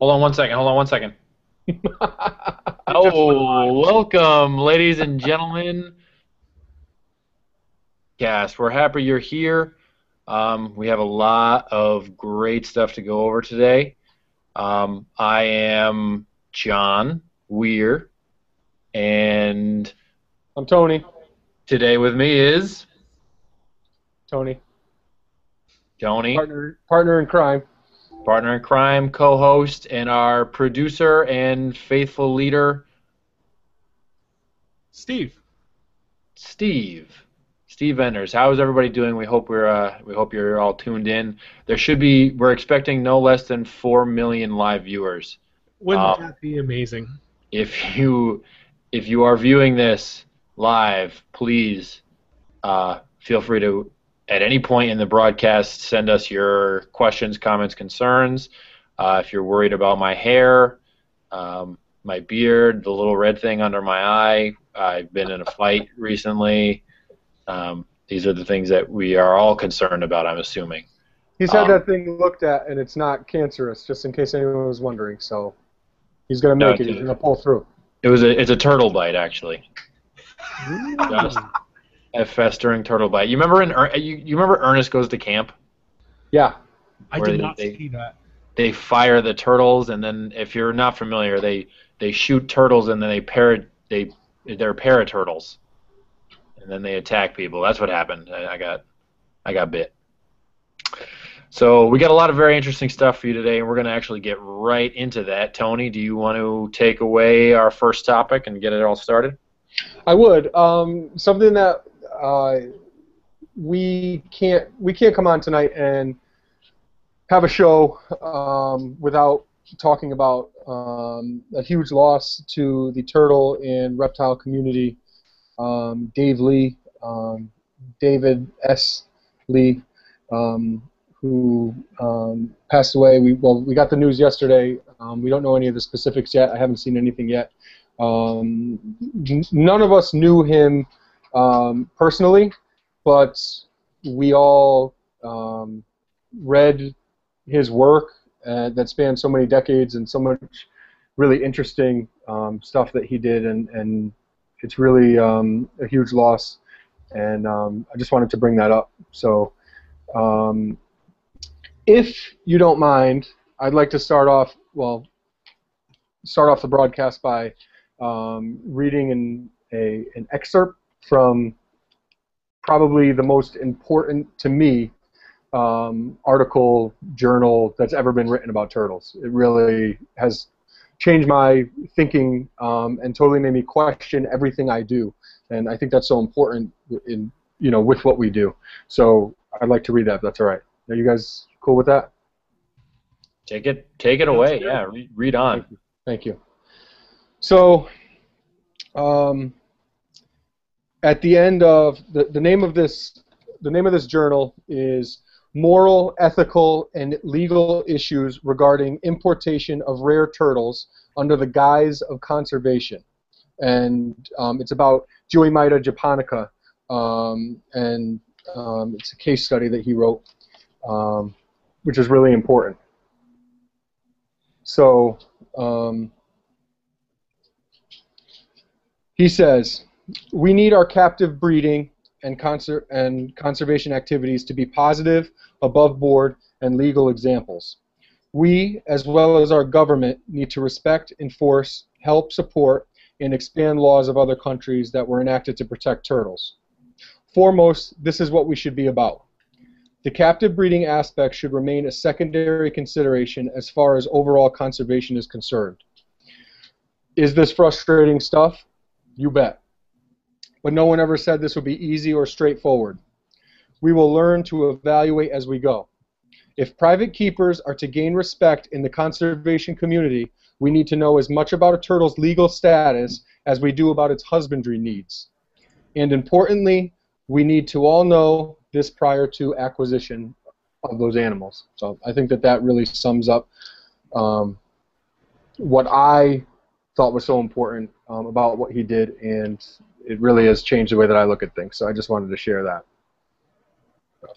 Hold on one second. Hold on one second. oh, welcome, ladies and gentlemen. Yes, we're happy you're here. Um, we have a lot of great stuff to go over today. Um, I am John Weir, and I'm Tony. today with me is Tony. Tony, Partner partner in crime. Partner in crime, co-host, and our producer and faithful leader, Steve. Steve. Steve Enders. How is everybody doing? We hope we're uh, we hope you're all tuned in. There should be we're expecting no less than four million live viewers. Wouldn't Um, that be amazing? If you if you are viewing this live, please uh, feel free to at any point in the broadcast send us your questions, comments, concerns. Uh, if you're worried about my hair, um, my beard, the little red thing under my eye, I've been in a fight recently. Um, these are the things that we are all concerned about. I'm assuming. He's had Um, that thing looked at, and it's not cancerous, just in case anyone was wondering. So he's gonna No, make it. He's gonna pull through. It was a it's a turtle bite actually. Just a festering turtle bite. You remember in Er- you, you remember Ernest goes to camp? Yeah. I did they- not they- see that. They fire the turtles, and then if you're not familiar, they they shoot turtles, and then they para they they're paraturtles, and then they attack people. That's what happened. I, I got I got bit. So we got a lot of very interesting stuff for you today, and we're going to actually get right into that. Tony, do you want to take away our first topic and get it all started? I would. Um, something that uh, we can't we can't come on tonight and have a show um, without talking about um, a huge loss to the turtle and reptile community. Um, Dave Lee, um, David S. Lee, um, who um, passed away. We well, we got the news yesterday. We don't know any of the specifics yet. I haven't seen anything yet. None of us knew him um, personally, but we all um, read his work uh, that spanned so many decades and so much really interesting um, stuff that he did, and, and it's really um, a huge loss. And um, I just wanted to bring that up. So, um, if you don't mind, I'd like to start off. Well, start off the broadcast by um, reading an, a, an excerpt from probably the most important to me um, article journal that's ever been written about turtles. It really has changed my thinking um, and totally made me question everything I do. And I think that's so important in you know with what we do. So I'd like to read that. That's all right. Are you guys cool with that? Take it take it away. Yeah, read, read on. Thank you. So, um, at the end of the, the name of this the name of this journal is moral, ethical, and legal issues regarding importation of rare turtles under the guise of conservation, and um, it's about Geoemyda japonica, um, and um, it's a case study that he wrote, um, which is really important. So. Um, he says, "We need our captive breeding and, conser- and conservation activities to be positive, above board, and legal examples. We, as well as our government, need to respect, enforce, help support, and expand laws of other countries that were enacted to protect turtles. Foremost, this is what we should be about. The captive breeding aspect should remain a secondary consideration as far as overall conservation is concerned. Is this frustrating stuff? You bet. But no one ever said this would be easy or straightforward. We will learn to evaluate as we go. If private keepers are to gain respect in the conservation community, we need to know as much about a turtle's legal status as we do about its husbandry needs. And importantly, we need to all know this prior to acquisition of those animals. So I think that that really sums up um, what I thought was so important um, about what he did, and it really has changed the way that I look at things. So I just wanted to share that.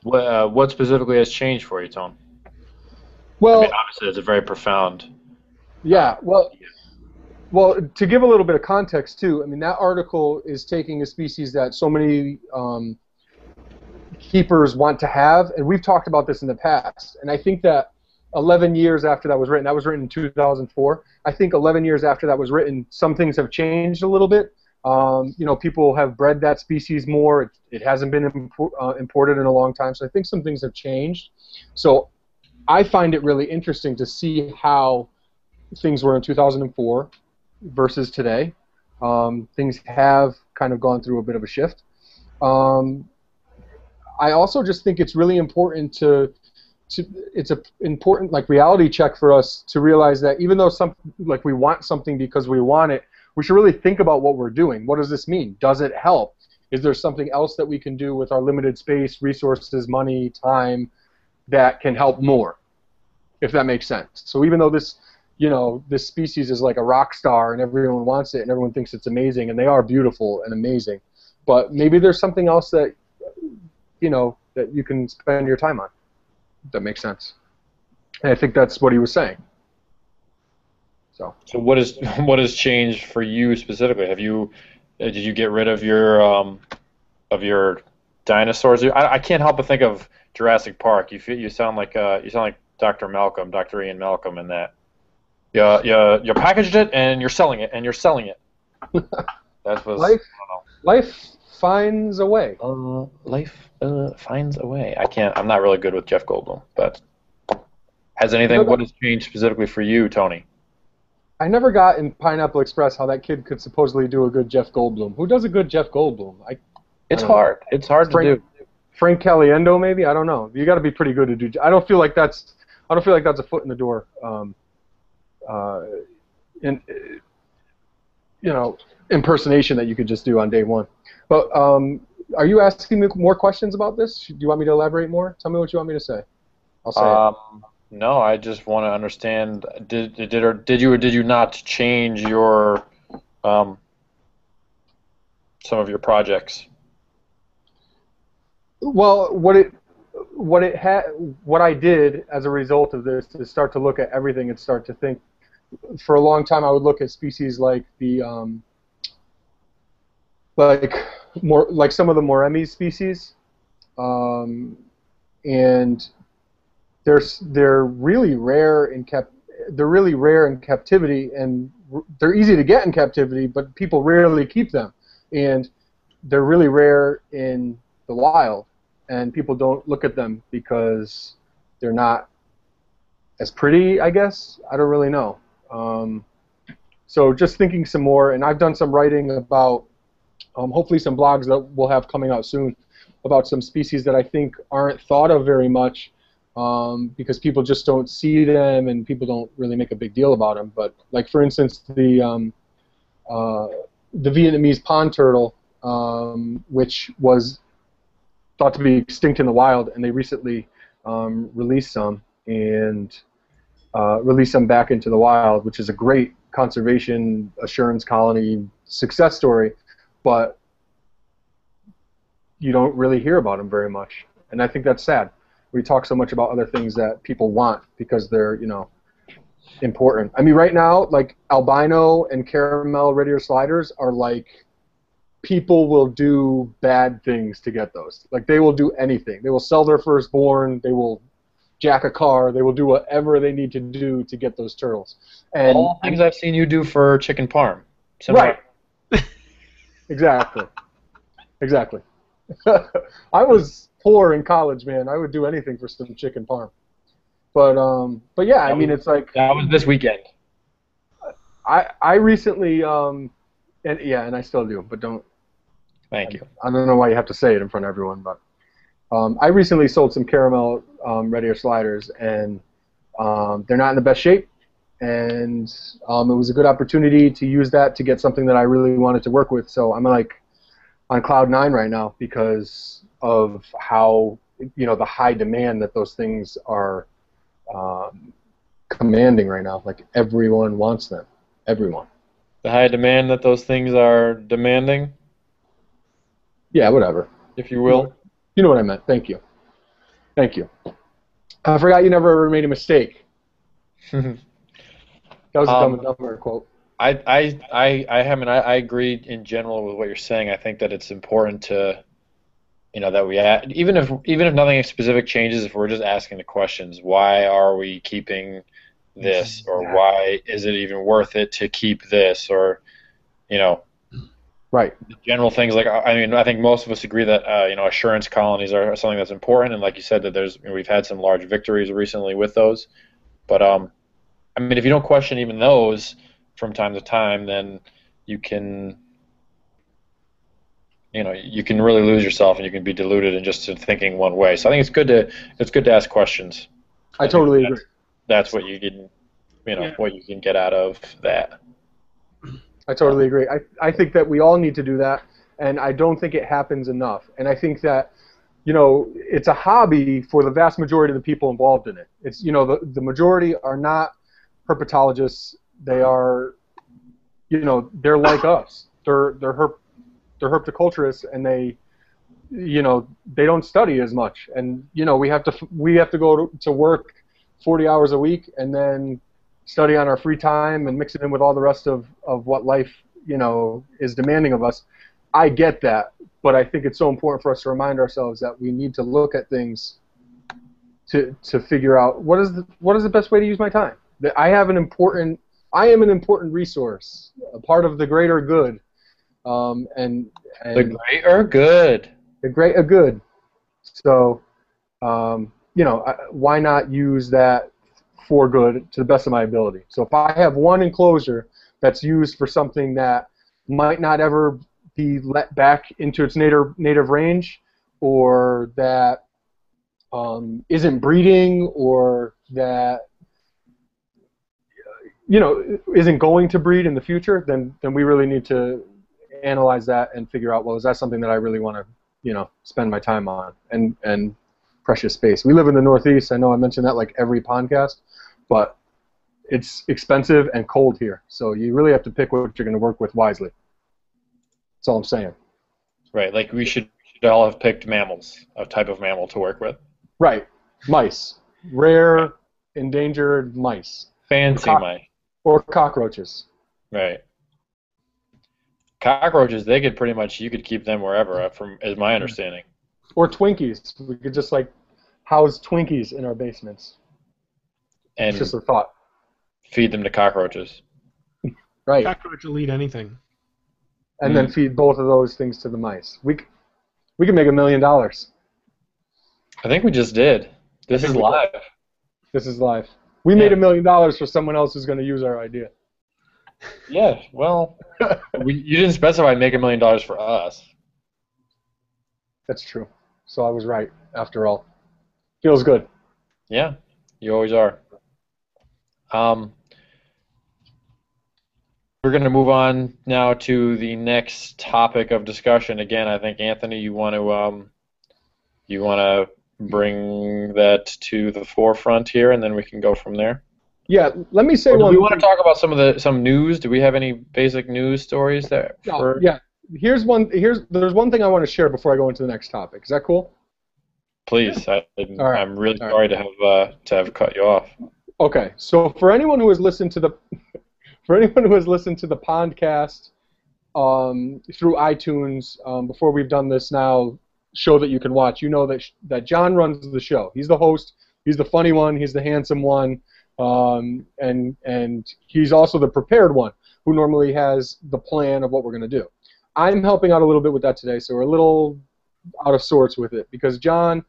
What, uh, what specifically has changed for you, Tom? I Well, mean, obviously, it's a very profound Yeah, well, well, to give a little bit of context too, I mean that article is taking a species that so many um, keepers want to have, and we've talked about this in the past. And I think that 11 years after that was written, that was written in 2004. I think 11 years after that was written, some things have changed a little bit. Um, you know, people have bred that species more. It, it hasn't been uh, imported in a long time, so I think some things have changed. So I find it really interesting to see how things were in 2004 versus today. Um, things have kind of gone through a bit of a shift. Um, I also just think it's really important to to, it's a important like reality check for us to realize that even though some like we want something because we want it, we should really think about what we're doing. What does this mean? Does it help? Is there something else that we can do with our limited space, resources, money, time that can help more? If that makes sense. So even though this you know this species is like a rock star and everyone wants it and everyone thinks it's amazing and they are beautiful and amazing, but maybe there's something else that you know that you can spend your time on that makes sense. And I think that's what he was saying. So. So what is what has changed for you specifically? Have you uh, did you get rid of your um, of your dinosaurs? I, I can't help but think of Jurassic Park. You feel, you sound like uh, you sound like Dr. Malcolm, Dr. Ian Malcolm, in that. You, you, you packaged it and you're selling it and you're selling it. that was life. Life finds a way. Uh, life uh, finds a way. I can't. I'm not really good with Jeff Goldblum, but has anything? What has changed specifically for you, Tony? I never got in Pineapple Express how that kid could supposedly do a good Jeff Goldblum. Who does a good Jeff Goldblum? I. It's I hard. Know. It's hard Frank, to do. Frank Caliendo, maybe. I don't know. You got to be pretty good to do. I don't feel like that's. I don't feel like that's a foot in the door. Um, uh, in, you know, impersonation that you could just do on day one. But um, are you asking me more questions about this? Do you want me to elaborate more? Tell me what you want me to say. I'll say um, it. No, I just want to understand. Did did or did you or did you not change your um, some of your projects? Well, what it what it had what I did as a result of this is start to look at everything and start to think. For a long time, I would look at species like the um, like more like some of the Mauremys species, um, and they're they're really rare in cap they're really rare in captivity and they're easy to get in captivity, but people rarely keep them, and they're really rare in the wild, and people don't look at them because they're not as pretty, I guess. I don't really know. Um, so just thinking some more, and I've done some writing about um, hopefully some blogs that we'll have coming out soon about some species that I think aren't thought of very much um, because people just don't see them and people don't really make a big deal about them. But like for instance, the um, uh, the Vietnamese pond turtle, um, which was thought to be extinct in the wild, and they recently um, released some and uh, released them back into the wild, which is a great conservation assurance colony success story but you don't really hear about them very much, and I think that's sad. We talk so much about other things that people want because they're you know important. I mean, right now, like albino and caramel ear sliders are like people will do bad things to get those. Like they will do anything. They will sell their firstborn. They will jack a car. They will do whatever they need to do to get those turtles. And all things I've seen you do for chicken parm. Similar. Right. Exactly. Exactly. I was poor in college, man. I would do anything for some chicken parm. But um, but yeah, I mean, it's like that was this weekend. I I recently um, and yeah, and I still do, but don't. Thank you. I, I don't know why you have to say it in front of everyone, but um, I recently sold some caramel um, red ear sliders, and um, they're not in the best shape and um, it was a good opportunity to use that to get something that I really wanted to work with. So I'm like on cloud nine right now because of how you know the high demand that those things are um, commanding right now. Like everyone wants them, everyone. The high demand that those things are demanding. Yeah, whatever. If you will. You know what I meant. Thank you. Thank you. I forgot you never ever made a mistake. That was a Um, Dumb and Dumber quote. I I I I have, and I, I agree in general with what you're saying. I think that it's important to, you know, that we add, even if even if nothing specific changes, if we're just asking the questions, why are we keeping this, or Exactly. why is it even worth it to keep this, or, you know, Right. general things like I mean I think most of us agree that uh, you know assurance colonies are something that's important, and like you said that there's we've had some large victories recently with those, but um, I mean if you don't question even those from time to time, then you can you know you can really lose yourself and you can be deluded in just thinking one way. So I think it's good to it's good to ask questions. I totally think agree. That's what you can you know Yeah. what you can get out of that. I totally agree. I, I think that we all need to do that, and I don't think it happens enough. And I think that, you know, it's a hobby for the vast majority of the people involved in it. It's, you know, the, the majority are not herpetologists. They are, you know, they're like us. They're they're herp, they're herpetoculturists, and they, you know, they don't study as much. And you know, we have to we have to go to, to work 40 hours a week, and then study on our free time and mix it in with all the rest of, of what life you know is demanding of us. I get that, but I think it's so important for us to remind ourselves that we need to look at things to to figure out what is the what is the best way to use my time. That I have an important I am an important resource, a part of the greater good, um, and and The greater good. The great a good. So, um, you know, I- why not use that for good to the best of my ability? So if I have one enclosure that's used for something that might not ever be let back into its native native range, or that um, isn't breeding, or that you know isn't going to breed in the future, then then we really need to analyze that and figure out well is that something that I really want to you know spend my time on and and precious space. We live in the Northeast. I know I mentioned that like every podcast, but it's expensive and cold here, so you really have to pick what you're going to work with wisely. That's all I'm saying. Right, like we should, should all have picked mammals, a type of mammal to work with. Right, mice, rare, endangered mice, Fancy mice. Or cockroaches. Right. Cockroaches, they could pretty much, you could keep them wherever, uh, from is my understanding. Or Twinkies. We could just like house Twinkies in our basements. And It's just a thought. feed them to cockroaches. Right. Cockroach will eat anything. And then feed both of those things to the mice. We, c- we could make a million dollars. I think we just did. This is live. This is live. We made a million dollars for someone else who's going to use our idea. Yeah, well, we, you didn't specify make a million dollars for us. That's true. So I was right after all. Feels good. Yeah, you always are. Um, we're going to move on now to the next topic of discussion. Again, I think Anthony, you want to um, you want to bring that to the forefront here, and then we can go from there. Yeah, let me say Or do one we want to talk about some of the some news? Do we have any basic news stories there? No, For, yeah. Here's one. Here's there's one thing I want to share before I go into the next topic. Is that cool? Please, I, All right. I'm really All right. sorry to have uh, to have cut you off. Okay. So for anyone who has listened to the for anyone who has listened to the podcast um, through iTunes um, before we've done this now show that you can watch, you know that that John runs the show. He's the host. He's the funny one. He's the handsome one. Um, and and he's also the prepared one who normally has the plan of what we're going to do. I'm helping out a little bit with that today, so we're a little out of sorts with it because John,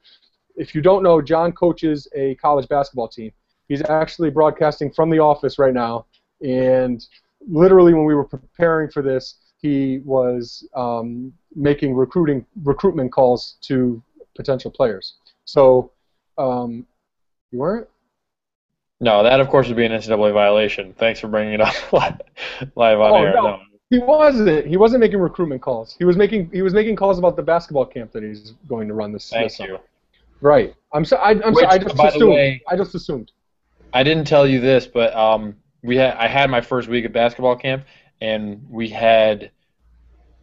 if you don't know, John coaches a college basketball team. He's actually broadcasting from the office right now, and literally when we were preparing for this, he was um, making recruiting recruitment calls to potential players. So, um, you weren't? No, that of course would be an NCAA violation. Thanks for bringing it up live, on Oh, air. no. No. He wasn't. He wasn't making recruitment calls. He was making he was making calls about the basketball camp that he's going to run this. Thank this you. summer. Right. I'm so. I, I'm Which, so, I just assumed. way- I just assumed. I didn't tell you this, but um, we had I had my first week of basketball camp, and we had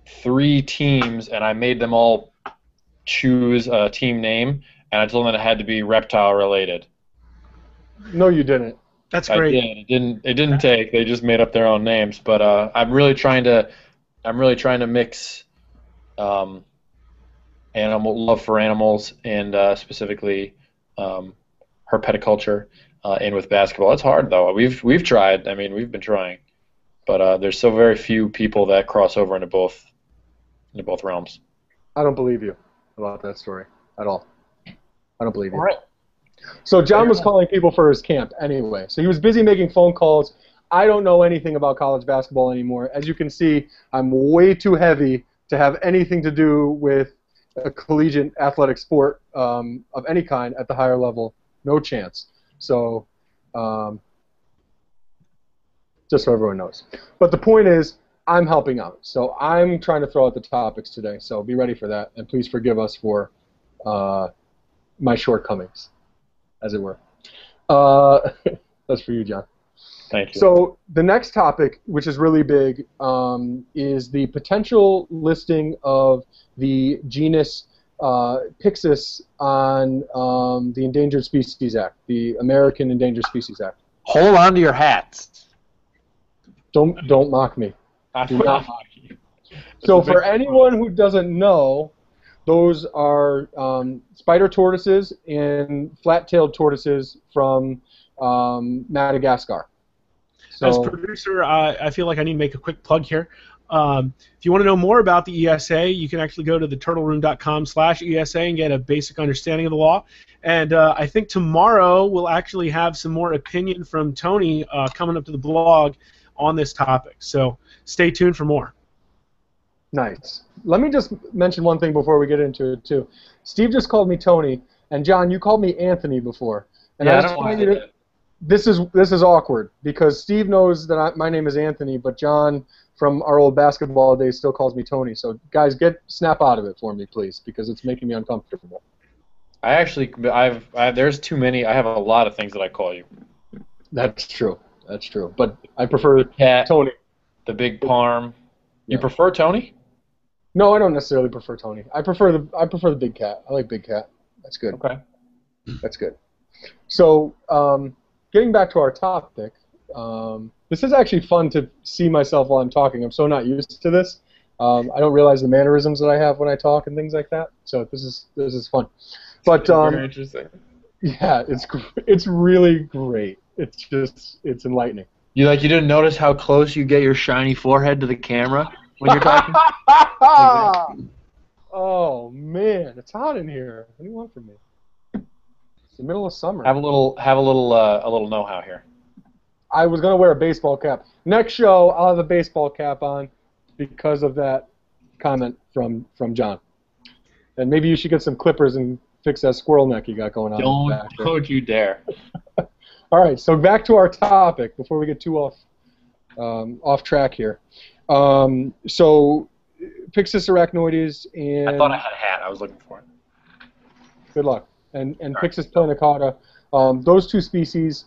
three teams, and I made them all choose a team name, and I told them it had to be reptile related. No, you didn't. That's I great. did. It didn't. It didn't take. They just made up their own names. But uh, I'm really trying to. I'm really trying to mix, um, animal love for animals and uh, specifically, um, herpetoculture, uh, in with basketball. It's hard though. We've we've tried. I mean, we've been trying, but uh, there's so very few people that cross over into both, into both realms. I don't believe you about that story at all. I don't believe you. All right. So John was calling people for his camp anyway. So he was busy making phone calls. I don't know anything about college basketball anymore. As you can see, I'm way too heavy to have anything to do with a collegiate athletic sport um, of any kind at the higher level. No chance. So, um, just so everyone knows. But the point is, I'm helping out. So I'm trying to throw out the topics today. So be ready for that, and please forgive us for uh, my shortcomings, as it were. Uh, that's for you, John. Thank you. So the next topic, which is really big, um, is the potential listing of the genus uh, Pyxis on um, the Endangered Species Act, the American Endangered Species Act. hold on to your hats. Don't don't mock me. I Do not So for anyone who doesn't know, those are um, spider tortoises and flat-tailed tortoises from um, Madagascar. As So producer, uh, I feel like I need to make a quick plug here. Um, if you want to know more about the ESA, you can actually go to theturtleroom.com slash ESA and get a basic understanding of the law. And uh, I think tomorrow we'll actually have some more opinion from Tony uh, coming up to the blog on this topic. So stay tuned for more. Nice. Let me just mention one thing before we get into it too. Steve just called me Tony, and John, you called me Anthony before. And Yeah, I I don't just wanna want say you to, this is this is awkward because Steve knows that I, my name is Anthony, but John from our old basketball days still calls me Tony. So guys, get snap out of it for me, please, because it's making me uncomfortable. I actually, I've, I, there's too many. I have a lot of things that I call you. That's true. That's true. But I prefer Cat, Tony. The big parm. You Yeah. prefer Tony? No, I don't necessarily prefer Tony. I prefer the I prefer the big cat. I like big cat. That's good. Okay. That's good. So, um, getting back to our topic, um, this is actually fun to see myself while I'm talking. I'm so not used to this. Um, I don't realize the mannerisms that I have when I talk and things like that. So this is this is fun. But um, Very interesting. yeah, it's it's really great. It's just it's enlightening. You like you didn't notice how close you get your shiny forehead to the camera when you're talking? oh man, it's hot in here. What do you want from me? It's the middle of summer. have a little, have a little, uh, a little know-how here. I was gonna wear a baseball cap. Next show, I'll have a baseball cap on because of that comment from from John. And maybe you should get some clippers and fix that squirrel neck you got going on. Don't, back don't you dare. All right, so back to our topic before we get too off um, off track here. Um, so, Pyxis arachnoides and I thought I had a hat. I was looking for it. good luck. And and All right. Pyxis planicauda, um, those two species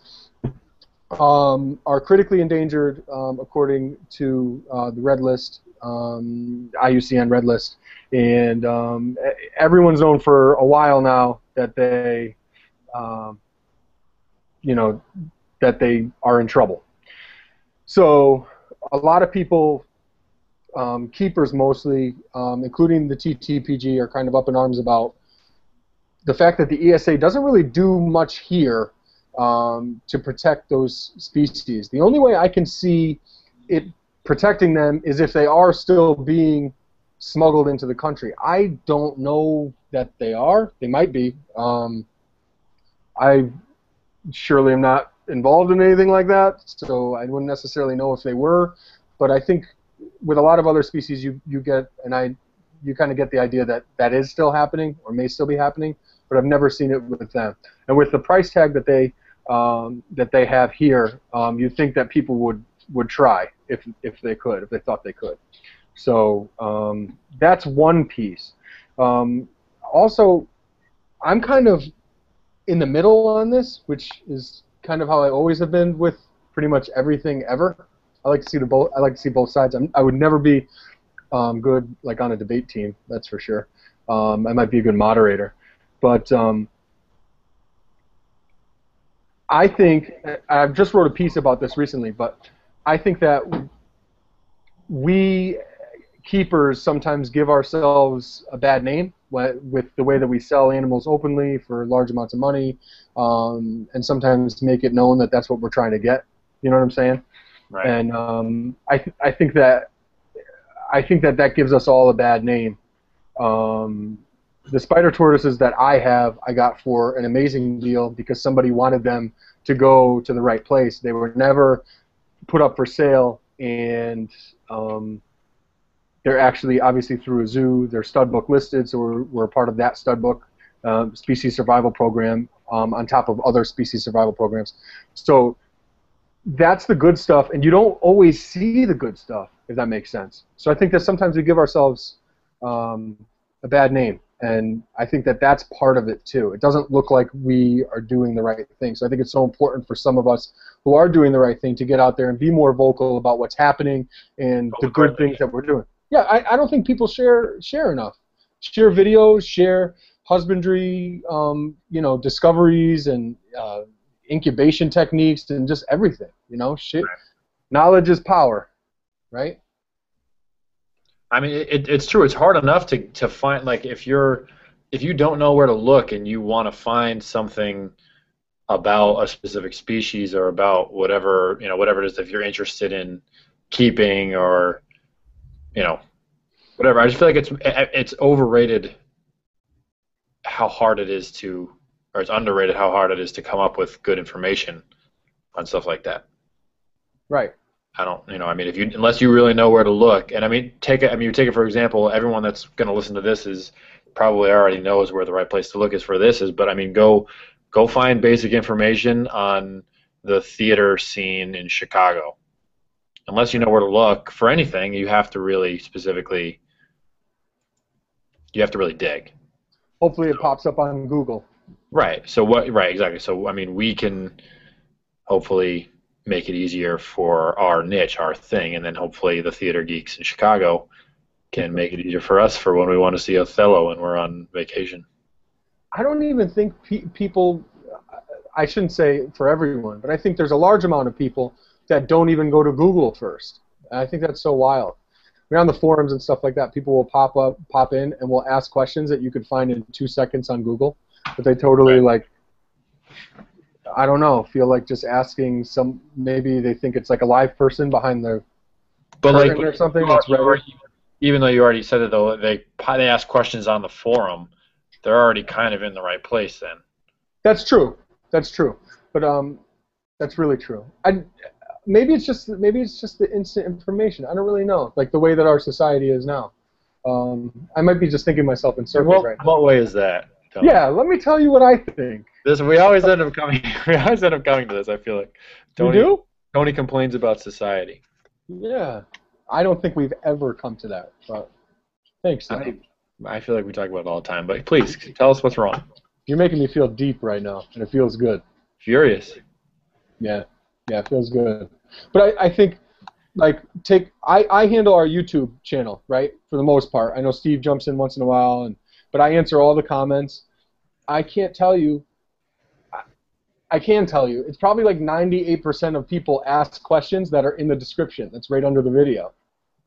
um, are critically endangered um, according to uh, the Red List, um, IUCN Red List, and everyone's known for a while now that they, um, you know, that they are in trouble. So a lot of people, um, keepers mostly, um, including the TTPG, are kind of up in arms about the fact that the ESA doesn't really do much here um, to protect those species. The only way I can see it protecting them is if they are still being smuggled into the country. I don't know that they are. They might be. Um, I surely am not involved in anything like that, so I wouldn't necessarily know if they were. But I think with a lot of other species, you you get and I you kind of get the idea that that is still happening or may still be happening. But I've never seen it with them. And with the price tag that they um, that they have here, um, you'd think that people would would try if if they could, if they thought they could. So um, that's one piece. Um, also, I'm kind of in the middle on this, which is kind of how I always have been with pretty much everything ever. I like to see the both. I like to see both sides. I'm, I would never be um, good like on a debate team. That's for sure. Um, I might be a good moderator, but um, I think I've just wrote a piece about this recently, but I think that we keepers sometimes give ourselves a bad name with the way that we sell animals openly for large amounts of money, um, and sometimes make it known that that's what we're trying to get. You know what I'm saying? Right. And um, I th- I think that I think that that gives us all a bad name. Um, the spider tortoises that I have, I got for an amazing deal because somebody wanted them to go to the right place. They were never put up for sale, and um, they're actually obviously through a zoo. They're stud book listed, so we're, we're part of that stud book uh, species survival program um, on top of other species survival programs. So that's the good stuff, and you don't always see the good stuff, if that makes sense. So I think that sometimes we give ourselves um, a bad name, and I think that that's part of it too. It doesn't look like we are doing the right thing. So I think it's so important for some of us who are doing the right thing to get out there and be more vocal about what's happening and the good things that we're doing. Yeah, I, I don't think people share share enough. Share videos, share husbandry, um, you know, discoveries and uh, incubation techniques and just everything. You know, shit. Right. Knowledge is power, right? I mean, it, it's true. It's hard enough to, to find like if you're if you don't know where to look and you want to find something about a specific species or about whatever you know whatever it is if you're interested in keeping or you know whatever I just feel like it's it's overrated how hard it is to or it's underrated how hard it is to come up with good information on stuff like that. Right. I don't, you know, I mean, if you unless you really know where to look, and I mean, take it. I mean, you take it for example. Everyone that's going to listen to this is probably already knows where the right place to look is for this is. But I mean, go go find basic information on the theater scene in Chicago. Unless you know where to look for anything, you have to really specifically. You have to really dig. Hopefully, it pops up on Google. Right. So what? Right. Exactly. So I mean, we can hopefully make it easier for our niche, our thing, and then hopefully the theater geeks in Chicago can make it easier for us for when we want to see Othello and we're on vacation. I don't even think pe- people. I shouldn't say for everyone, but I think there's a large amount of people that don't even go to Google first. And I think that's so wild. We're on the forums and stuff like that. People will pop up, pop in, and will ask questions that you could find in two seconds on Google, but they totally right. like I don't know, feel like just asking some. Maybe they think it's like a live person behind the but like or something. Already, even though you already said it, though they they ask questions on the forum, they're already kind of in the right place then. That's true. That's true. But um, that's really true. I maybe it's just maybe it's just the instant information. I don't really know. Like the way that our society is now. Um, I might be just thinking myself in circles what, right now. What way is that? yeah, let me tell you what I think. This we always end up coming. We always end up coming to this. I feel like. Tony, you do? Tony complains about society. Yeah, I don't think we've ever come to that. But thanks. I, I feel like we talk about it all the time. But please tell us what's wrong. You're making me feel deep right now, and it feels good. Furious. Yeah, yeah, it feels good. But I, I think like take I, I handle our YouTube channel, right? For the most part. I know Steve jumps in once in a while and but I answer all the comments. I can't tell you. I can tell you. It's probably like 98% of people ask questions that are in the description. That's right under the video.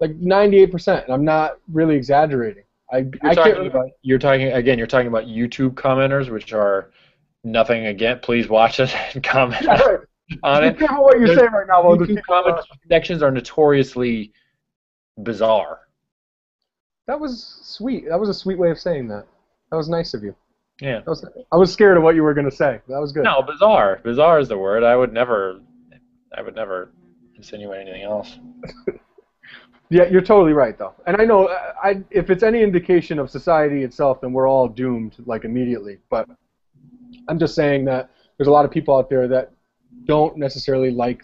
Like 98%. And I'm not really exaggerating. I, you're, I talking about, you're talking again. You're talking about YouTube commenters, which are nothing again. Please watch it and comment on it. Careful what you're saying right now. YouTube comment sections are notoriously bizarre. That was sweet. That was a sweet way of saying that. That was nice of you. Yeah. Was, I was scared of what you were going to say. That was good. No, bizarre. Bizarre is the word. I would never. I would never insinuate anything else. yeah, you're totally right, though. And I know, I, if it's any indication of society itself, then we're all doomed, like immediately. But I'm just saying that there's a lot of people out there that don't necessarily like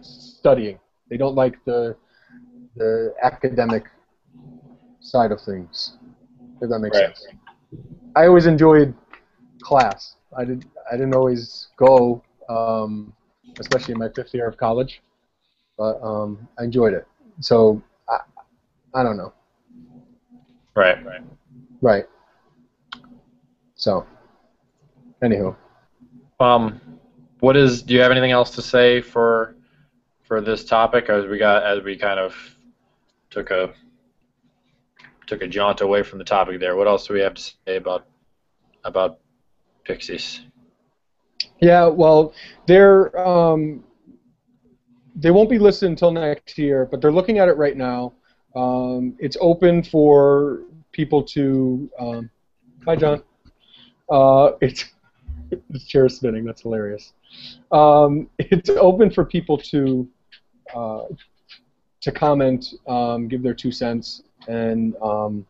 studying. They don't like the the academic side of things. If that makes right. sense. I always enjoyed class. I did. I didn't always go, um, especially in my fifth year of college, but um, I enjoyed it. So I, I don't know. Right. Right. Right. So, anywho. Um, what is? Do you have anything else to say for for this topic, as we got as we kind of took a took a jaunt away from the topic there? What else do we have to say about about Pyxis? Yeah, well, they're um, they won't be listed until next year, but they're looking at it right now. Um, it's open for people to. Um, hi, John. Uh, it's chair spinning. That's hilarious. Um, it's open for people to uh, to comment, um, give their two cents, and um,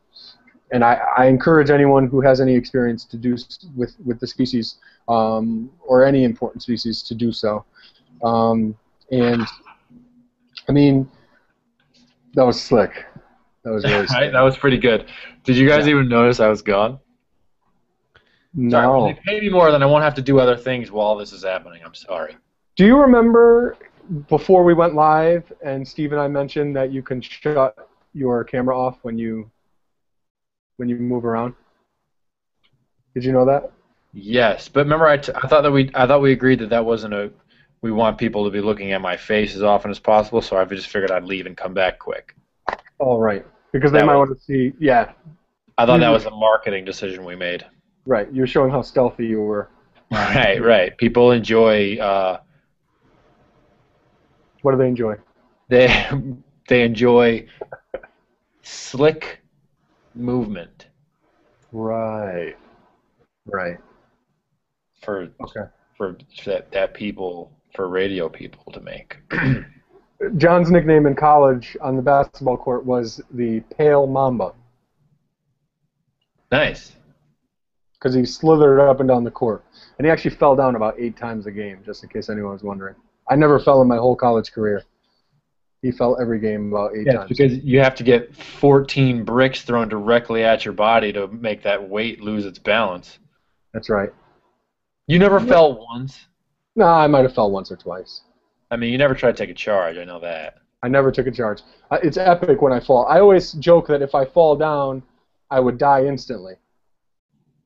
and I, I encourage anyone who has any experience to do with with the species um, or any important species to do so. Um, and I mean, that was slick. That was really slick. that was pretty good. Did you guys even notice I was gone? Sorry, No. when they pay me more, then I won't have to do other things while this is happening. I'm sorry. Do you remember before we went live and Steve and I mentioned that you can shut your camera off when you when you move around? Did you know that? Yes, but remember, I, t- I thought that we I thought we agreed that that wasn't a. We want people to be looking at my face as often as possible, so I just figured I'd leave and come back quick. All right. Because they might was- want to see. Yeah, I thought that was a marketing decision we made. Right. You're showing how stealthy you were. Right, right. People enjoy. Uh, What do they enjoy? they they enjoy slick movement Right. Right. for Okay. for that that people for radio people to make. John's nickname in college on the basketball court was the Pale Mamba nice. Because he slithered up and down the court. And he actually fell down about eight times a game, just in case anyone was wondering. I never fell in my whole college career. He fell every game about eight Yeah, times. because you have to get 14 bricks thrown directly at your body to make that weight lose its balance. That's right. You never fell once. No, I might have fell once or twice. I mean, you never tried to take a charge. I know that. I never took a charge. It's epic when I fall. I always joke that if I fall down, I would die instantly.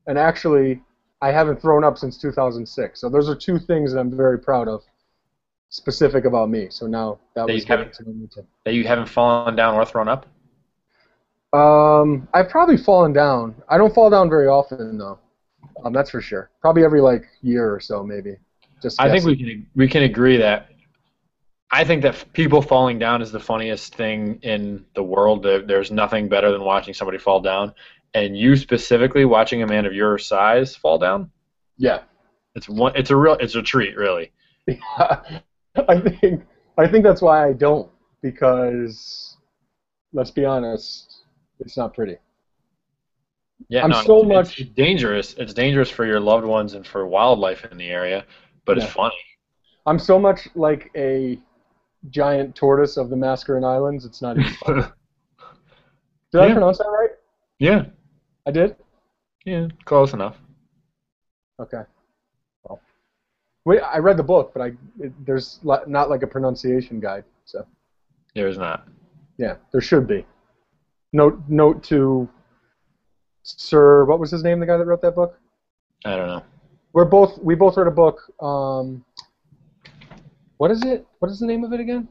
And actually, I haven't thrown up since 2006. So those are two things that I'm very proud of, specific about me. So now that That was you haven't- to. That you haven't fallen down or thrown up. Um, I've probably fallen down. I don't fall down very often though. Um, that's for sure. Probably every like year or so, maybe. Just I think we can we can agree that. I think that people falling down is the funniest thing in the world. There- There's nothing better than watching somebody fall down, and you specifically watching a man of your size fall down. Yeah. It's one. It's a real. It's a treat, really. I think I think that's why I don't because let's be honest, it's not pretty. Yeah, I'm no, so it's- much- It's dangerous. It's dangerous for your loved ones and for wildlife in the area, but Yeah. it's funny. I'm so much like a giant tortoise of the Mascarin Islands. It's not even. funny. Did I pronounce that right? yeah, I did. yeah, close enough. Okay. Well, wait, I read the book, but I it, there's not like a pronunciation guide. So There's not. yeah, there should be. Note note to Sir, what was his name? The guy that wrote that book. I don't know. We're both we both read a book. Um, what is it? What is the name of it again?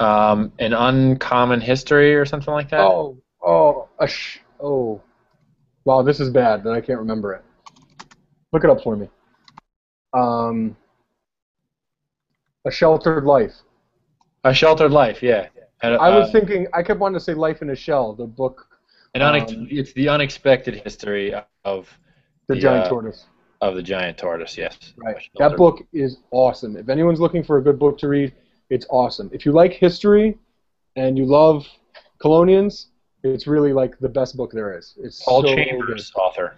Um, an uncommon history or something like that. Oh, oh, oh. Wow, this is bad. That I can't remember it. Look it up for me. Um, a sheltered life. A sheltered life. Yeah. And, I was uh, thinking. I kept wanting to say Life in a Shell. The book, an unex- um, It's the unexpected history of The The, Giant uh, Tortoise. of the giant tortoise. Yes. Right. That book is awesome. If anyone's looking for a good book to read, it's awesome. If you like history and you love Chelonians, it's really like the best book there is. It's Paul so Chambers, author.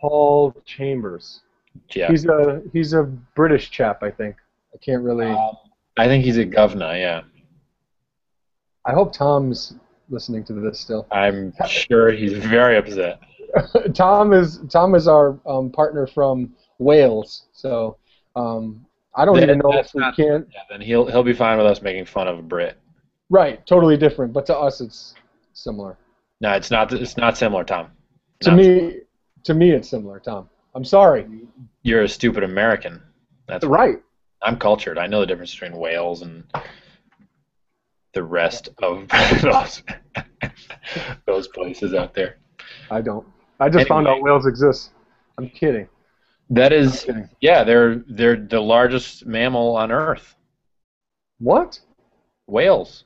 Paul Chambers. Yeah. He's a he's a British chap, I think. I can't really. Um, I think he's a governor. Yeah. I hope Tom's listening to this still. I'm sure he's very upset. Tom is Tom is our um, partner from Wales, so um, I don't That- even know if we not- can. Yeah, then he'll he'll be fine with us making fun of a Brit. Right, totally different, but to us it's similar. No, it's not. It's not similar, Tom. To me, to me it's similar. Tom, I'm sorry. you're a stupid American. That's Right, I'm cultured. I know the difference between whales and the rest of those those places out there. I don't. I just found out whales exist. I'm kidding. That is, kidding. yeah, they're they're the largest mammal on Earth. What? Whales.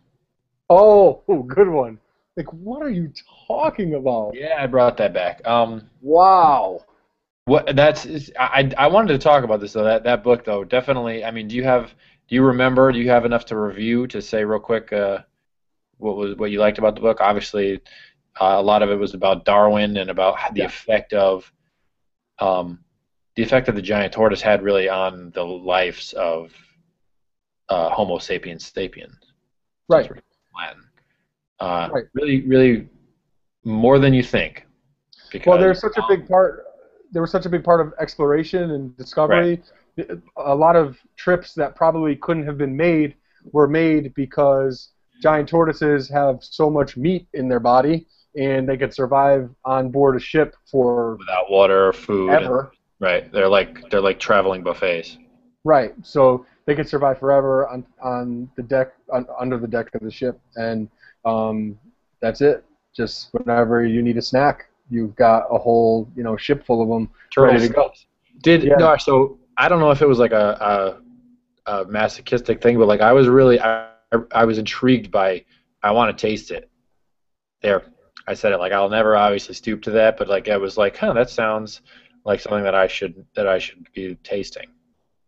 Oh, good one. Like, what are you talking about? Yeah, I brought that back. Um, Wow. what that's is- I I wanted to talk about this though. That that book though, definitely. I mean, do you have do you remember? Do you have enough to review to say real quick uh, what was what you liked about the book? Obviously, uh, a lot of it was about Darwin and about the Yeah. effect of um, the effect that the giant tortoise had really on the lives of uh, Homo sapiens sapiens. Right. Latin. Uh, Right. Really, really more than you think. Because, Well, there's such a um, big part. There was such a big part of exploration and discovery. A lot of trips that probably couldn't have been made were made because giant tortoises have so much meat in their body, and they could survive on board a ship for without water or food. ever. right. They're like they're like traveling buffets. Right. So they could survive forever on on the deck on, under the deck of the ship, and um, that's it. Just whenever you need a snack, you've got a whole you know ship full of them ready to go. Did Yeah. no? So I don't know if it was like a, a, a masochistic thing, but like I was really I, I was intrigued by. I want to taste it. There, I said it. Like I'll never obviously stoop to that, but like I was like, huh, that sounds like something that I should that I should be tasting.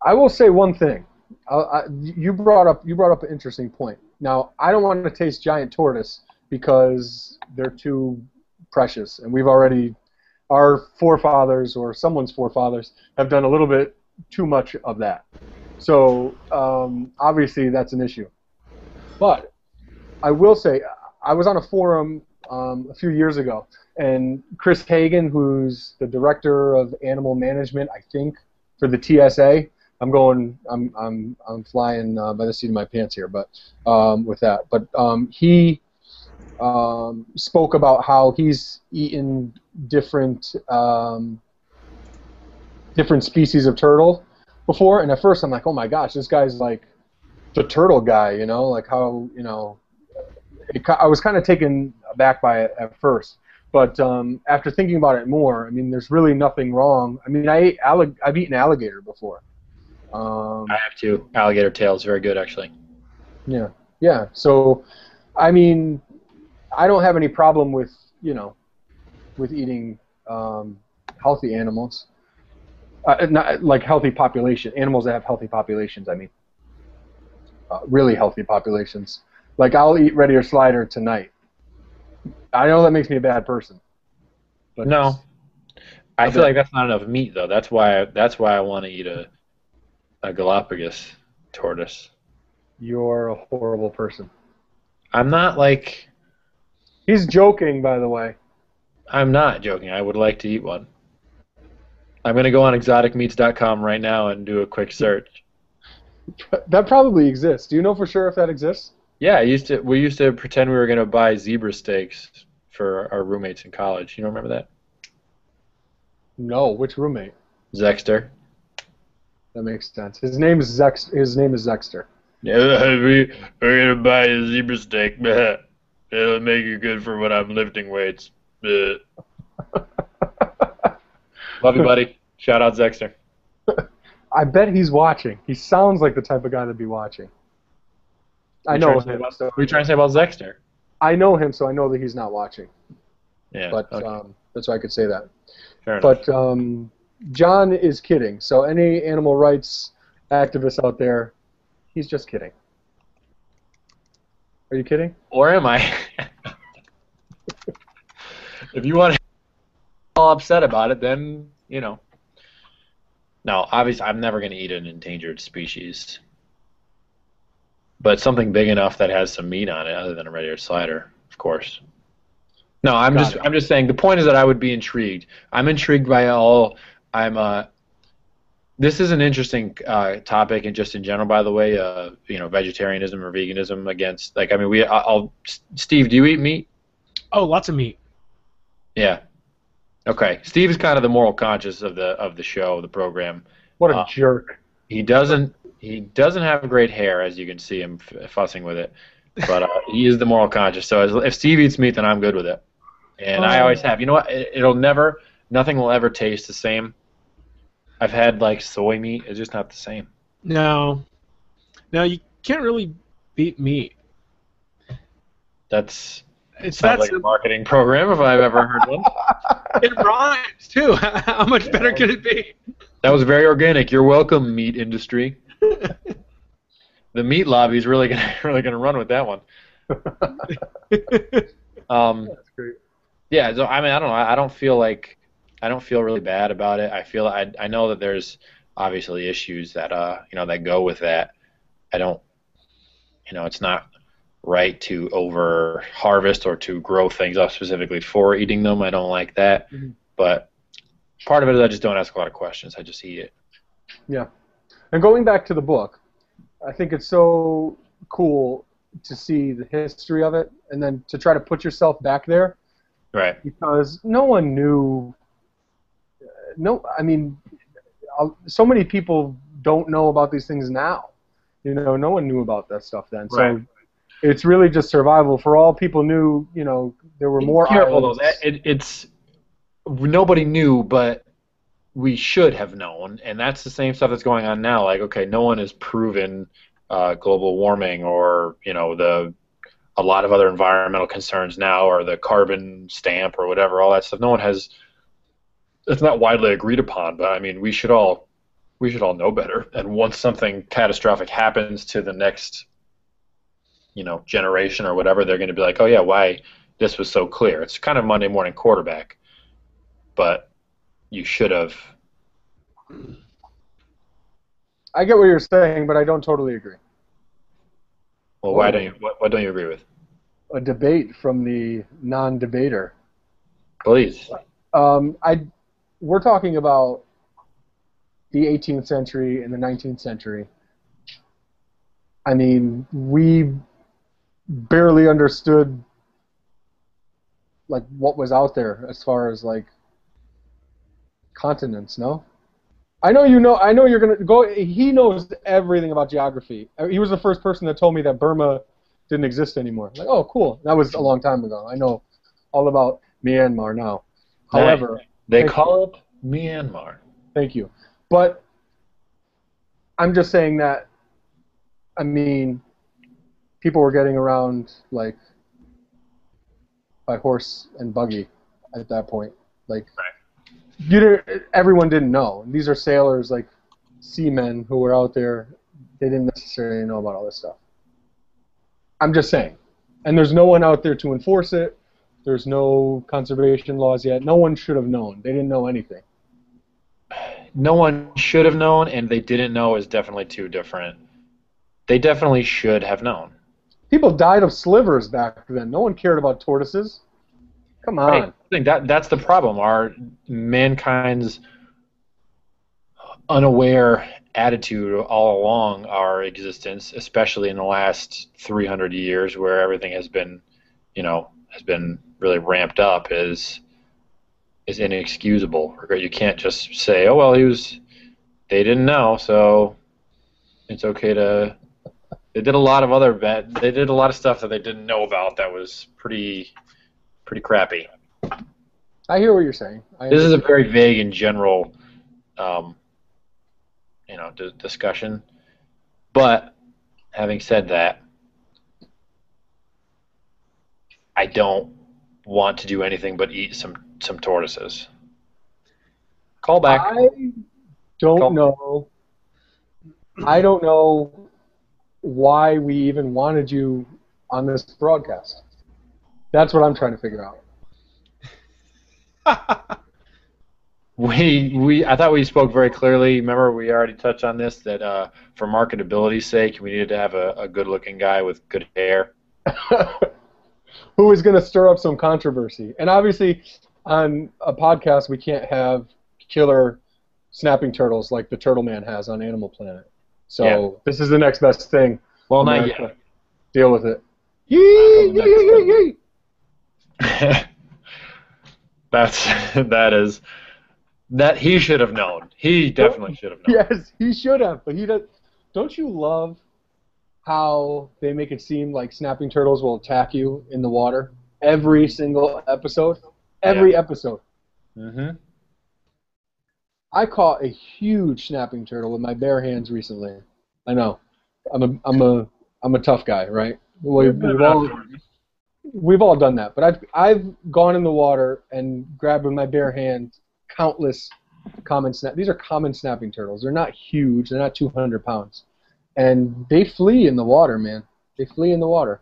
I will say one thing. I, I, you brought up you brought up an interesting point. Now I don't want to taste giant tortoise because they're too precious, and we've already our forefathers or someone's forefathers have done a little bit too much of that. So um, obviously that's an issue. But I will say I was on a forum um, a few years ago, and Chris Hagen, who's the director of animal management, I think, for the TSA. I'm going. I'm I'm I'm flying uh, by the seat of my pants here, but um, with that, but um, he um, spoke about how he's eaten different um, different species of turtle before, and at first I'm like, oh my gosh, this guy's like the turtle guy, you know, like how you know. It, I was kind of taken aback by it at first, but um, after thinking about it more, I mean, there's really nothing wrong. I mean, I ate allig- I've eaten alligator before. Um, I have to. Alligator tail is very good, actually. yeah, yeah. So, I mean, I don't have any problem with you know, with eating um, healthy animals, uh, not like healthy population animals that have healthy populations. I mean, uh, really healthy populations. Like I'll eat Red-eared Slider tonight. I know that makes me a bad person. But No, I Okay. feel like that's not enough meat though. That's why that's why I want to eat a a Galapagos tortoise. you're a horrible person. I'm not like He's joking, by the way. I'm not joking. I would like to eat one. I'm gonna go on exoticmeats.com right now and do a quick search. That probably exists. Do you know for sure if that exists? Yeah, I used to. We used to pretend we were gonna buy zebra steaks for our roommates in college. You don't remember that? No. Which roommate? Zexter. That makes sense. His name is Zex. His name is Zexter. Yeah, we, we're gonna buy a zebra steak. It'll make you good for when I'm lifting weights. Love you, buddy. Shout out Zexter. I bet he's watching. He sounds like the type of guy to be watching. I What know are you trying to say him. about- So What are you trying to say about Zexter? I know him, so I know that he's not watching. Yeah. But okay, um, that's why I could say that. fair. But um, John is kidding. So any animal rights activists out there, he's just kidding. Are you kidding? Or am I? if you want to all upset about it, then you know. No, obviously, I'm never going to eat an endangered species. But something big enough that has some meat on it, other than a regular slider, of course. No, I'm Got just it. I'm just saying. The point is that I would be intrigued. I'm intrigued by all. I'm uh. This is an interesting uh, topic, and just in general, by the way, uh, you know, vegetarianism or veganism against, like, I mean, we, I- I'll, Steve, do you eat meat? Oh, lots of meat. Yeah. Okay. Steve is kind of the moral conscious of the of the show, the program. What a Uh, jerk. He doesn't he doesn't have great hair, as you can see him f- fussing with it. But uh, he is the moral conscious. So as, if Steve eats meat, then I'm good with it. And I Oh. always have. You know what? It, it'll never, nothing will ever taste the same. I've had like soy meat. It's just not the same. No, no, you can't really beat meat. That's It's sounds that like a marketing program if I've ever heard one. It rhymes too. How much better could it be? That was very organic. You're welcome, meat industry. the meat lobby's really gonna really gonna run with that one. Um, That's great. yeah, so I mean, I don't know. I I don't feel like I don't feel really bad about it. I feel I I know that there's obviously issues that uh you know that go with that. I don't, you know, it's not right to over harvest or to grow things up specifically for eating them. I don't like that, Mhm. but part of it is I just don't ask a lot of questions. I just eat it. Yeah. And going back to the book, I think it's so cool to see the history of it and then to try to put yourself back there Right. because no one knew. No, I mean, uh, so many people don't know about these things now. You know, no one knew about that stuff then. So Right. it's really just survival. For all people knew, you know, there were more. careful though. it, it's nobody knew, but we should have known, and that's the same stuff that's going on now. Like, okay, no one has proven uh, global warming or you know the a lot of other environmental concerns now, or the carbon stamp or whatever. All that stuff. No one has. It's not widely agreed upon, but I mean, we should all we should all know better. And once something catastrophic happens to the next, you know, generation or whatever, they're going to be like, oh yeah, why? this was so clear. It's kind of Monday morning quarterback, but you should have. I get what you're saying, but I don't totally agree. Well, why don't you? What, what don't you agree with? A debate from the non-debater. Please. Um, I, we're talking about the 18th century and the 19th century. I mean, we barely understood like what was out there as far as like continents. No, I know you know. I know you're gonna go. He knows everything about geography. He was the first person that told me that Burma didn't exist anymore. Like, oh, cool. That was a long time ago. I know all about Myanmar now. However, They Thank call it Myanmar. Thank you. But I'm just saying that, I mean, people were getting around like by horse and buggy at that point. Like, you didn't, everyone didn't know. These are sailors, like seamen who were out there. They didn't necessarily know about all this stuff. I'm just saying. And there's no one out there to enforce it. There's no conservation laws yet. No one should have known. They didn't know anything. No one should have known, and they didn't know is definitely too different. They definitely should have known. People died of slivers back then. No one cared about tortoises. Come on. Right. I think that that's the problem. Our mankind's unaware attitude all along our existence, especially in the last 300 years, where everything has been, you know, has been really ramped up, is is inexcusable. You can't just say, "Oh well, he was." They didn't know, so it's okay to. They did a lot of other bad. They did a lot of stuff that they didn't know about that was pretty, pretty crappy. I hear what you're saying. I This is a very vague and general, um, you know, d- discussion. But having said that, I don't want to do anything but eat some some tortoises. Call back. I don't Call- know. I don't know why we even wanted you on this broadcast. That's what I'm trying to figure out. We we I thought we spoke very clearly. Remember, we already touched on this that uh, for marketability's sake, we needed to have a, a good-looking guy with good hair. Who is going to stir up some controversy? And obviously, on a podcast, we can't have killer snapping turtles like the Turtle Man has on Animal Planet. So Yeah. this is the next best thing. Well, not America. yet. Deal with it. Yee, yee, yee, yee. That's that is that he should have known. He definitely oh, should have known. Yes, he should have, but he does, don't you love how they make it seem like snapping turtles will attack you in the water every single episode? Every episode. Mm-hmm. I caught a huge snapping turtle with my bare hands recently. I know. I'm a I'm a I'm a tough guy, right? We've, we've all we've all done that, but I've I've gone in the water and grabbed with my bare hands countless common snap. These are common snapping turtles. They're not huge. They're not 200 pounds, and they flee in the water, man. They flee in the water,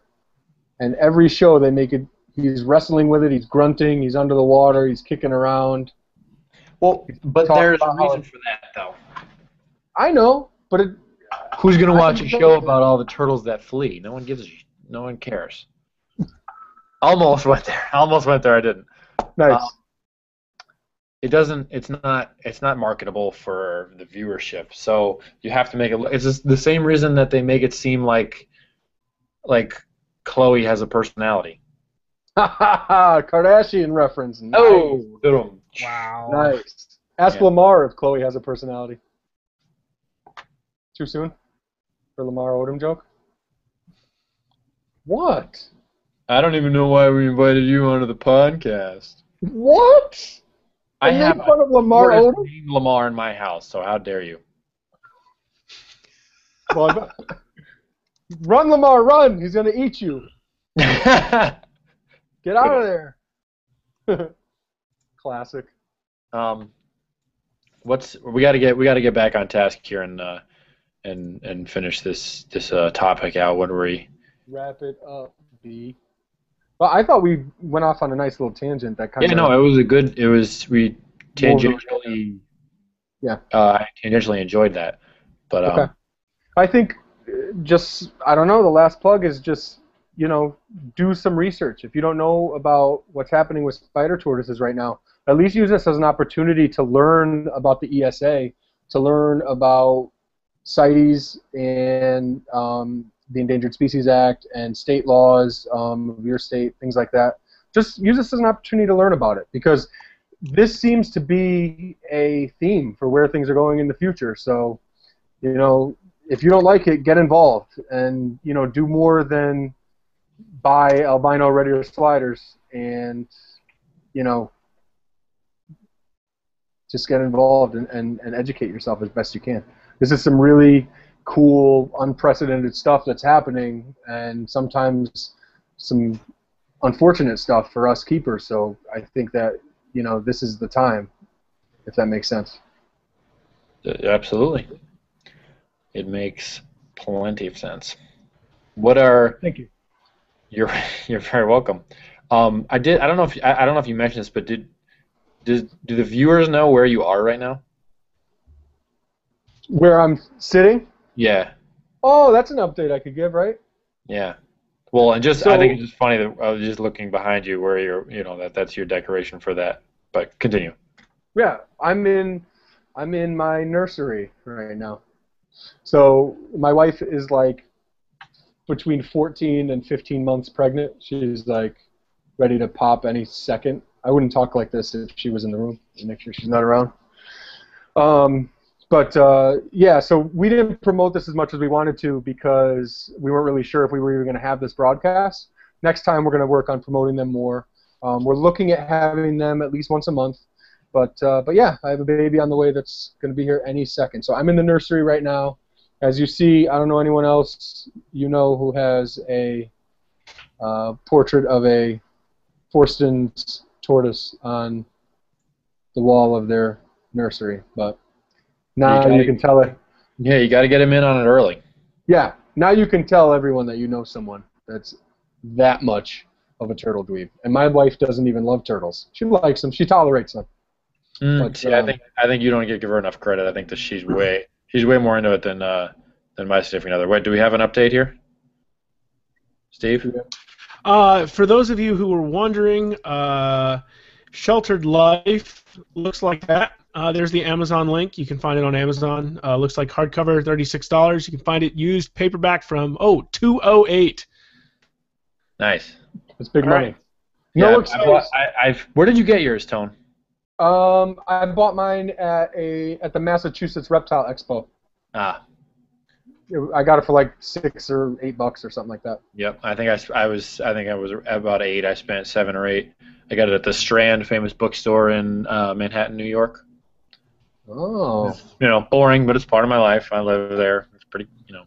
and every show they make it. He's wrestling with it. He's grunting. He's under the water. He's kicking around. Well, but there's a about how- reason for that, though. I know, but it, Who's gonna watch a show about all the turtles that flee? No one gives a. sh- No one cares. Almost went there. Almost went there. I didn't. nice. Um, It doesn't. It's not. It's not marketable for the viewership. So you have to make it. look- It's just the same reason that they make it seem like, like, Khloe has a personality. Ha ha ha! Kardashian reference. Oh, nice. Oh, boom. Wow. Nice. Ask Yeah. Lamar if Khloe has a personality. Too soon for Lamar Odom joke? What? I don't even know why we invited you onto the podcast. What? I have fun of Lamar Odom. Lamar in my house, so how dare you? Well, run, Lamar, run! He's gonna eat you. Get out of there. Classic. um, what's we got to get we got to get back on task here and uh, and and finish this this uh, topic out. What are we? Wrap it up, B. Well, I thought we went off on a nice little tangent that kind Yeah, of. no, it was a good. It was we tangentially. Yeah. Uh, I tangentially enjoyed that, but um, Okay. I think uh, just I don't know. The last plug is just you know do some research. If you don't know about what's happening with spider tortoises right now, at least use this as an opportunity to learn about the ESA, to learn about CITES and um, the Endangered Species Act and state laws um, of your state, things like that. Just use this as an opportunity to learn about it because this seems to be a theme for where things are going in the future. So, you know, if you don't like it, get involved and you know do more than buy albino red ear sliders and you know just get involved and, and, and educate yourself as best you can. This is some really cool, unprecedented stuff that's happening, and sometimes some unfortunate stuff for us keepers. So I think that you know this is the time, if that makes sense. uh, absolutely, it makes plenty of sense. What are Thank you. You're you're very welcome. Um, I did. I don't know if I, I don't know if you mentioned this, but did did do the viewers know where you are right now? Where I'm sitting? Yeah, Oh, that's an update I could give, right? yeah. Well, and just I think it's just funny that I was just looking behind you where you're, you know, that that's your decoration for that. But continue. Yeah, I'm in I'm in my nursery right now. So my wife is like between 14 and 15 months pregnant. She's like ready to pop any second. I wouldn't talk like this if she was in the room. Make sure she's not around. Um, but uh, yeah, so we didn't promote this as much as we wanted to because we weren't really sure if we were even going to have this broadcast. Next time, we're going to work on promoting them more. Um, we're looking at having them at least once a month. But uh, but yeah, I have a baby on the way that's going to be here any second. So I'm in the nursery right now. As you see, I don't know anyone else you know who has a uh, portrait of a Forsten's tortoise on the wall of their nursery. But now You you, gotta- can tell it. Yeah, you got to get him in on it early. Yeah, now you can tell everyone that you know someone that's that much of a turtle dweeb. And my wife doesn't even love turtles. She likes them. She tolerates them. Mm, But, see, I um, think I think you don't give her enough credit. I think that she's way she's way more into it than uh, than my significant other. Wait, do we have an update here, Steve? Uh, for those of you who were wondering, uh, Sheltered Life looks like that. Uh, there's the Amazon link. You can find it on Amazon. Uh, looks like hardcover, $36. You can find it used paperback from, oh, 208 Nice. It's big All money. right. No Yeah, excuse. I, bought- I, I've. Where did you get yours, Tone? Um, I bought mine at a at the Massachusetts Reptile Expo. Ah, I got it for like six or eight bucks or something like that. Yep, I think I, s- I was I think I was about eight. I spent seven or eight. I got it at the Strand, famous bookstore in uh, Manhattan, New York. Oh, You know, boring, but it's part of my life. I live there. It's pretty, you know,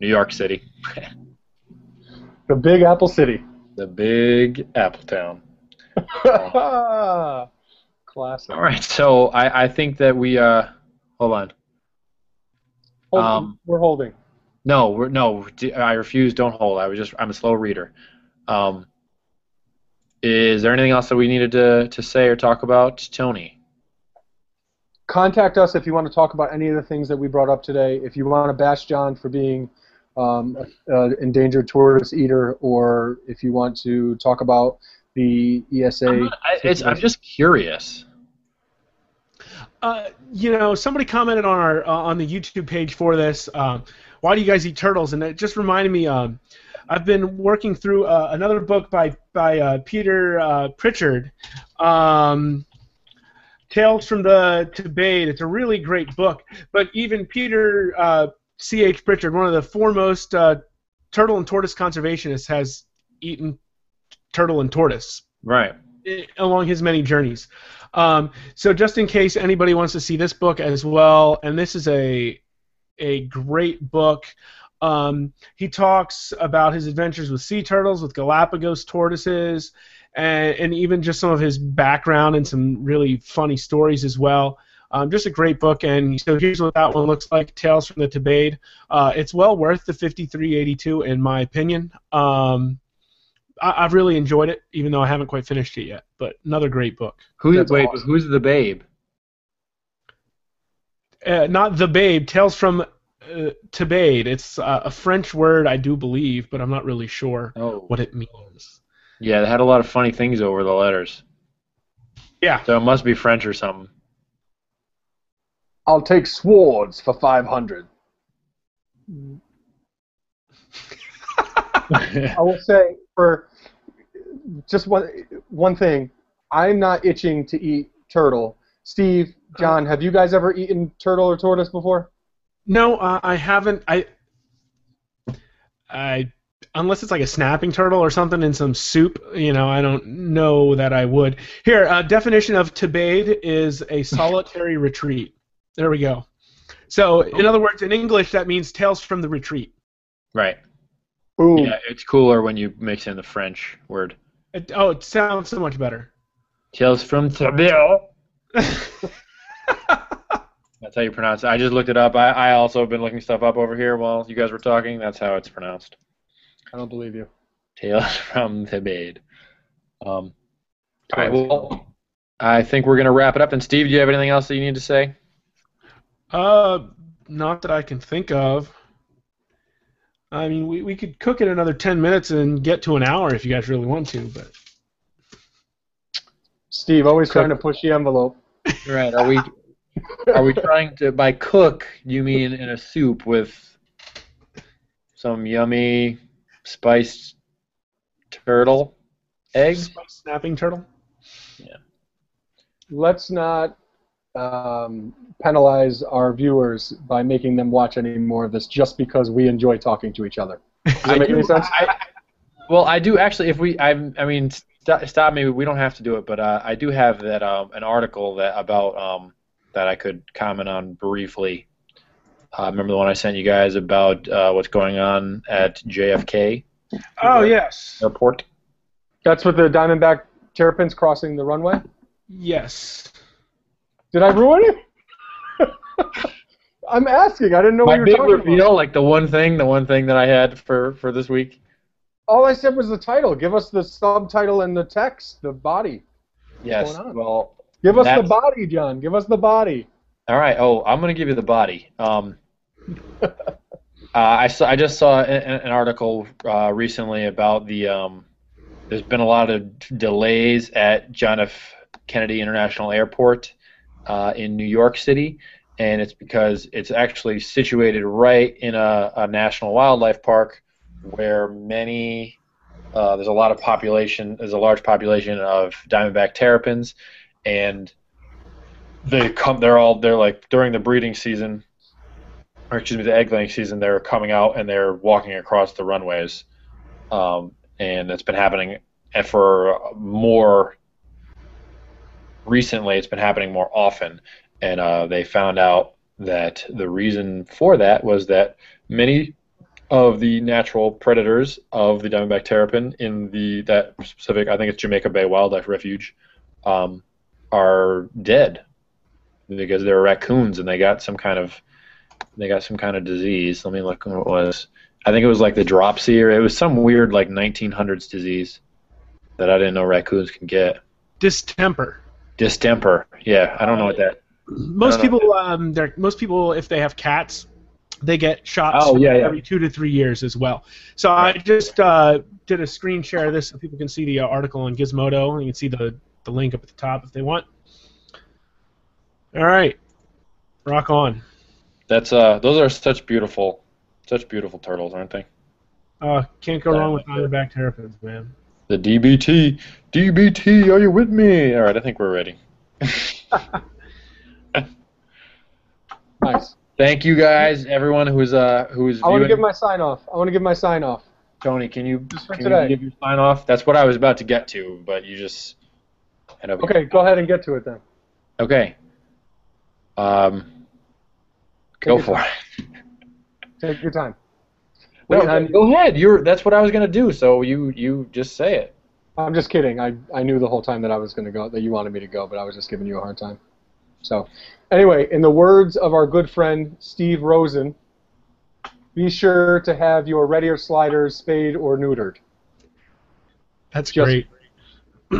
New York City, the Big Apple City. the big Apple town. Classic. All right, so I, I think that we uh, hold on. Hold- Um, we're holding. No, we're, no, I refuse. Don't hold. I was just I'm a slow reader. Um, is there anything else that we needed to to say or talk about, Tony? Contact us if you want to talk about any of the things that we brought up today. If you want to bash John for being um, an endangered tortoise eater, or if you want to talk about the ESA. I'm, not- I, it's, I'm just curious. Uh, you know, somebody commented on our uh, on the YouTube page for this. Um, why do you guys eat turtles? And it just reminded me. Um, I've been working through uh, another book by by uh, Peter uh, Pritchard, um, Tales from the Thébaïde. It's a really great book. But even Peter uh, C. H. Pritchard, one of the foremost uh, turtle and tortoise conservationists, has eaten turtle and tortoise Right. along his many journeys. Um, so just in case anybody wants to see this book as well, and this is a a great book. Um, he talks about his adventures with sea turtles, with Galapagos tortoises, and, and even just some of his background and some really funny stories as well. Um, just a great book, and so here's what that one looks like: Tales from the Thébaïde. Uh, it's well worth the 53.82 in my opinion. Um, I, I've really enjoyed it, even though I haven't quite finished it yet. But another great book. Who? That's wait, awesome. who's the babe? Uh, not the Babe. Tales from uh, Thébaïde. It's uh, a French word, I do believe, but I'm not really sure Oh. what it means. Yeah, they had a lot of funny things over the letters. Yeah. So it must be French or something. I'll take swords for five hundred. I will say for just one one thing, I'm not itching to eat turtle. Steve, John, have you guys ever eaten turtle or tortoise before? No, uh, I haven't. I, I, unless it's like a snapping turtle or something in some soup, you know, I don't know that I would. Here, uh, definition of Thébaïde is a solitary retreat. There we go. So, in other words, in English, that means tales from the retreat. right. Boom. Yeah, it's cooler when you mix in the French word. It, oh, it sounds so much better. Tales from Thébaïde. That's how you pronounce it. I just looked it up. I, I also have been looking stuff up over here while you guys were talking. That's how it's pronounced. I don't believe you. Tales from Thébaïde. Um, all right, well, I think we're going to wrap it up. And Steve, do you have anything else that you need to say? Uh, not that I can think of. I mean, we, we could cook it another 10 minutes and get to an hour if you guys really want to, but Steve, always Cook. trying to push the envelope. Right. Are we are we trying to by cook? You mean in a soup with some yummy spiced turtle eggs? Spice snapping turtle. Yeah. Let's not um, penalize our viewers by making them watch any more of this just because we enjoy talking to each other. Does that make do- any sense? I- well, I do actually. If we, I, I mean, st- stop me. We don't have to do it, but uh, I do have that um, an article that about um, that I could comment on briefly. Uh, remember the one I sent you guys about uh, what's going on at JFK Oh, yes. Airport? That's with the Diamondback Terrapins crossing the runway? Yes. Did I ruin it? I'm asking. I didn't know My what you were talking reveal, about. like the one thing, the one thing that I had for for this week. All I said was the title. Give us the subtitle and the text, the body. Yes. Well, Give us the body, John. Give us the body. all right. Oh, I'm gonna give you the body. Um, uh, I saw. I just saw an, an article uh, recently about the. Um, there's been a lot of delays at John F. Kennedy International Airport uh, in New York City, and it's because it's actually situated right in a, a national wildlife park where many. Uh, there's a lot of population. There's a large population of diamondback terrapins, and they come. They're all. They're like during the breeding season. Or excuse me, the egg laying season, they're coming out and they're walking across the runways, um, and it's been happening and for more recently. It's been happening more often, and uh, they found out that the reason for that was that many of the natural predators of the diamondback terrapin in the that specific, I think it's Jamaica Bay Wildlife Refuge, um, are dead because they're raccoons and they got some kind of they got some kind of disease. Let me look what it was. I think it was like the dropsy or it was some weird like 1900s disease that I didn't know raccoons can get. Distemper. Distemper. Yeah, I don't know what that. Most I don't know. people, um, they're, most people, if they have cats, they get shots Oh, yeah, yeah. every two to three years as well. So I just uh, did a screen share of this so people can see the uh, article on Gizmodo. You can see the, the link up at the top if they want. All right, rock on. That's uh, those are such beautiful, such beautiful turtles, aren't they? Uh, can't go wrong with Diamondback Terrapins, man. The DBT, DBT, are you with me? All right, I think we're ready. Nice. Thank you guys, everyone who's uh who's I want to give my sign off. I want to give my sign off. Tony, can you Just for can today. you give your sign off? That's what I was about to get to, but you just head. Okay, go ahead and get to it then. Okay. Um. Go Take your for it. Take your time. No, Wait, I'm, go ahead. You're. That's what I was gonna do. So you you just say it. I'm just kidding. I, I knew the whole time that I was going to go, that you wanted me to go, but I was just giving you a hard time. So, anyway, in the words of our good friend Steve Rosen, be sure to have your red-eared sliders spayed or neutered. That's Just- great.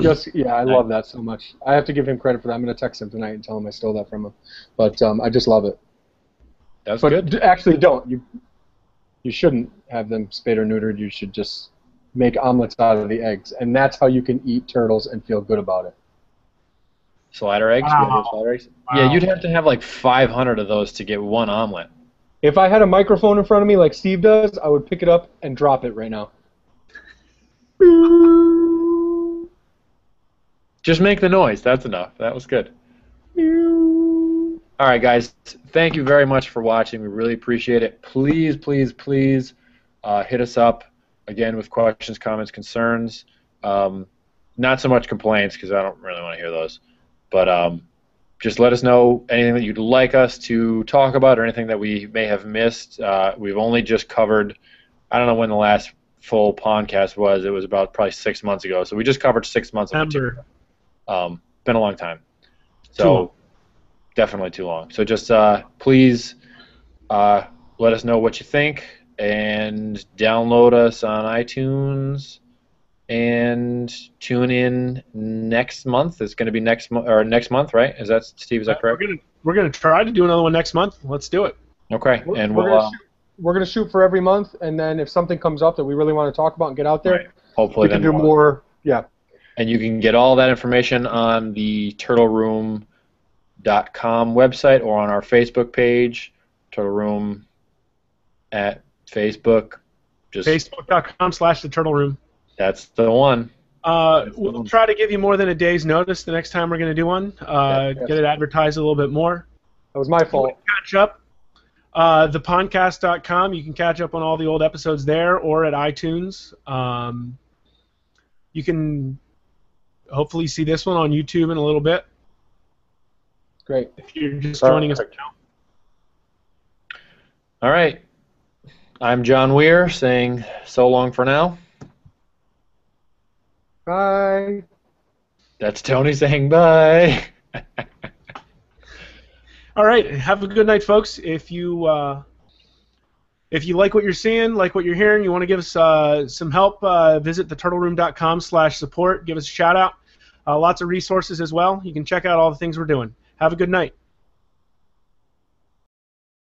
Just yeah, I love that so much. I have to give him credit for that. I'm going to text him tonight and tell him I stole that from him. But um, I just love it. That's But good. d- actually, don't you? You shouldn't have them spayed or neutered. You should just make omelets out of the eggs, and that's how you can eat turtles and feel good about it. Slider eggs. Wow. You wanna do slider eggs? Wow. Yeah, you'd have to have like 500 of those to get one omelet. If I had a microphone in front of me like Steve does, I would pick it up and drop it right now. Just make the noise. That's enough. That was good. All right, guys. Thank you very much for watching. We really appreciate it. Please, please, please uh, hit us up again with questions, comments, concerns. Um, not so much complaints because I don't really want to hear those. But um, just let us know anything that you'd like us to talk about or anything that we may have missed. Uh, we've only just covered, I don't know when the last full podcast was. It was about probably six months ago. So we just covered six months of material. Um, been a long time. So long. Definitely too long. So just uh, please uh, let us know what you think and download us on iTunes and tune in next month. It's going to be next month or next month, right? Is that Steve? Is that we're correct? gonna we're gonna try to do another one next month. Let's do it. Okay, We're, and we're we'll gonna uh, shoot, we're gonna shoot for every month, and then if something comes up that we really want to talk about and get out there, right. hopefully we can do we'll- more. Yeah, And you can get all that information on the turtleroom.com website or on our Facebook page, Turtle Room at Facebook. Just Facebook.com slash the Turtle Room. that's the one. Uh, we'll try to give you more than a day's notice the next time we're going to do one. Uh, yes. Get it advertised a little bit more. that was my fault. catch up. Uh, thepondcast.com. You can catch up on all the old episodes there or at iTunes. Um, you can hopefully see this one on YouTube in a little bit Great. if you're just joining us Perfect. now. All right. I'm John Weir saying so long for now. Bye. That's Tony saying bye. All right, have a good night, folks. If you uh, if you like what you're seeing, like what you're hearing, you want to give us uh, some help, uh, visit theturtleroom.com/support. Give us a shout out. Uh, lots of resources as well. You can check out all the things we're doing. Have a good night.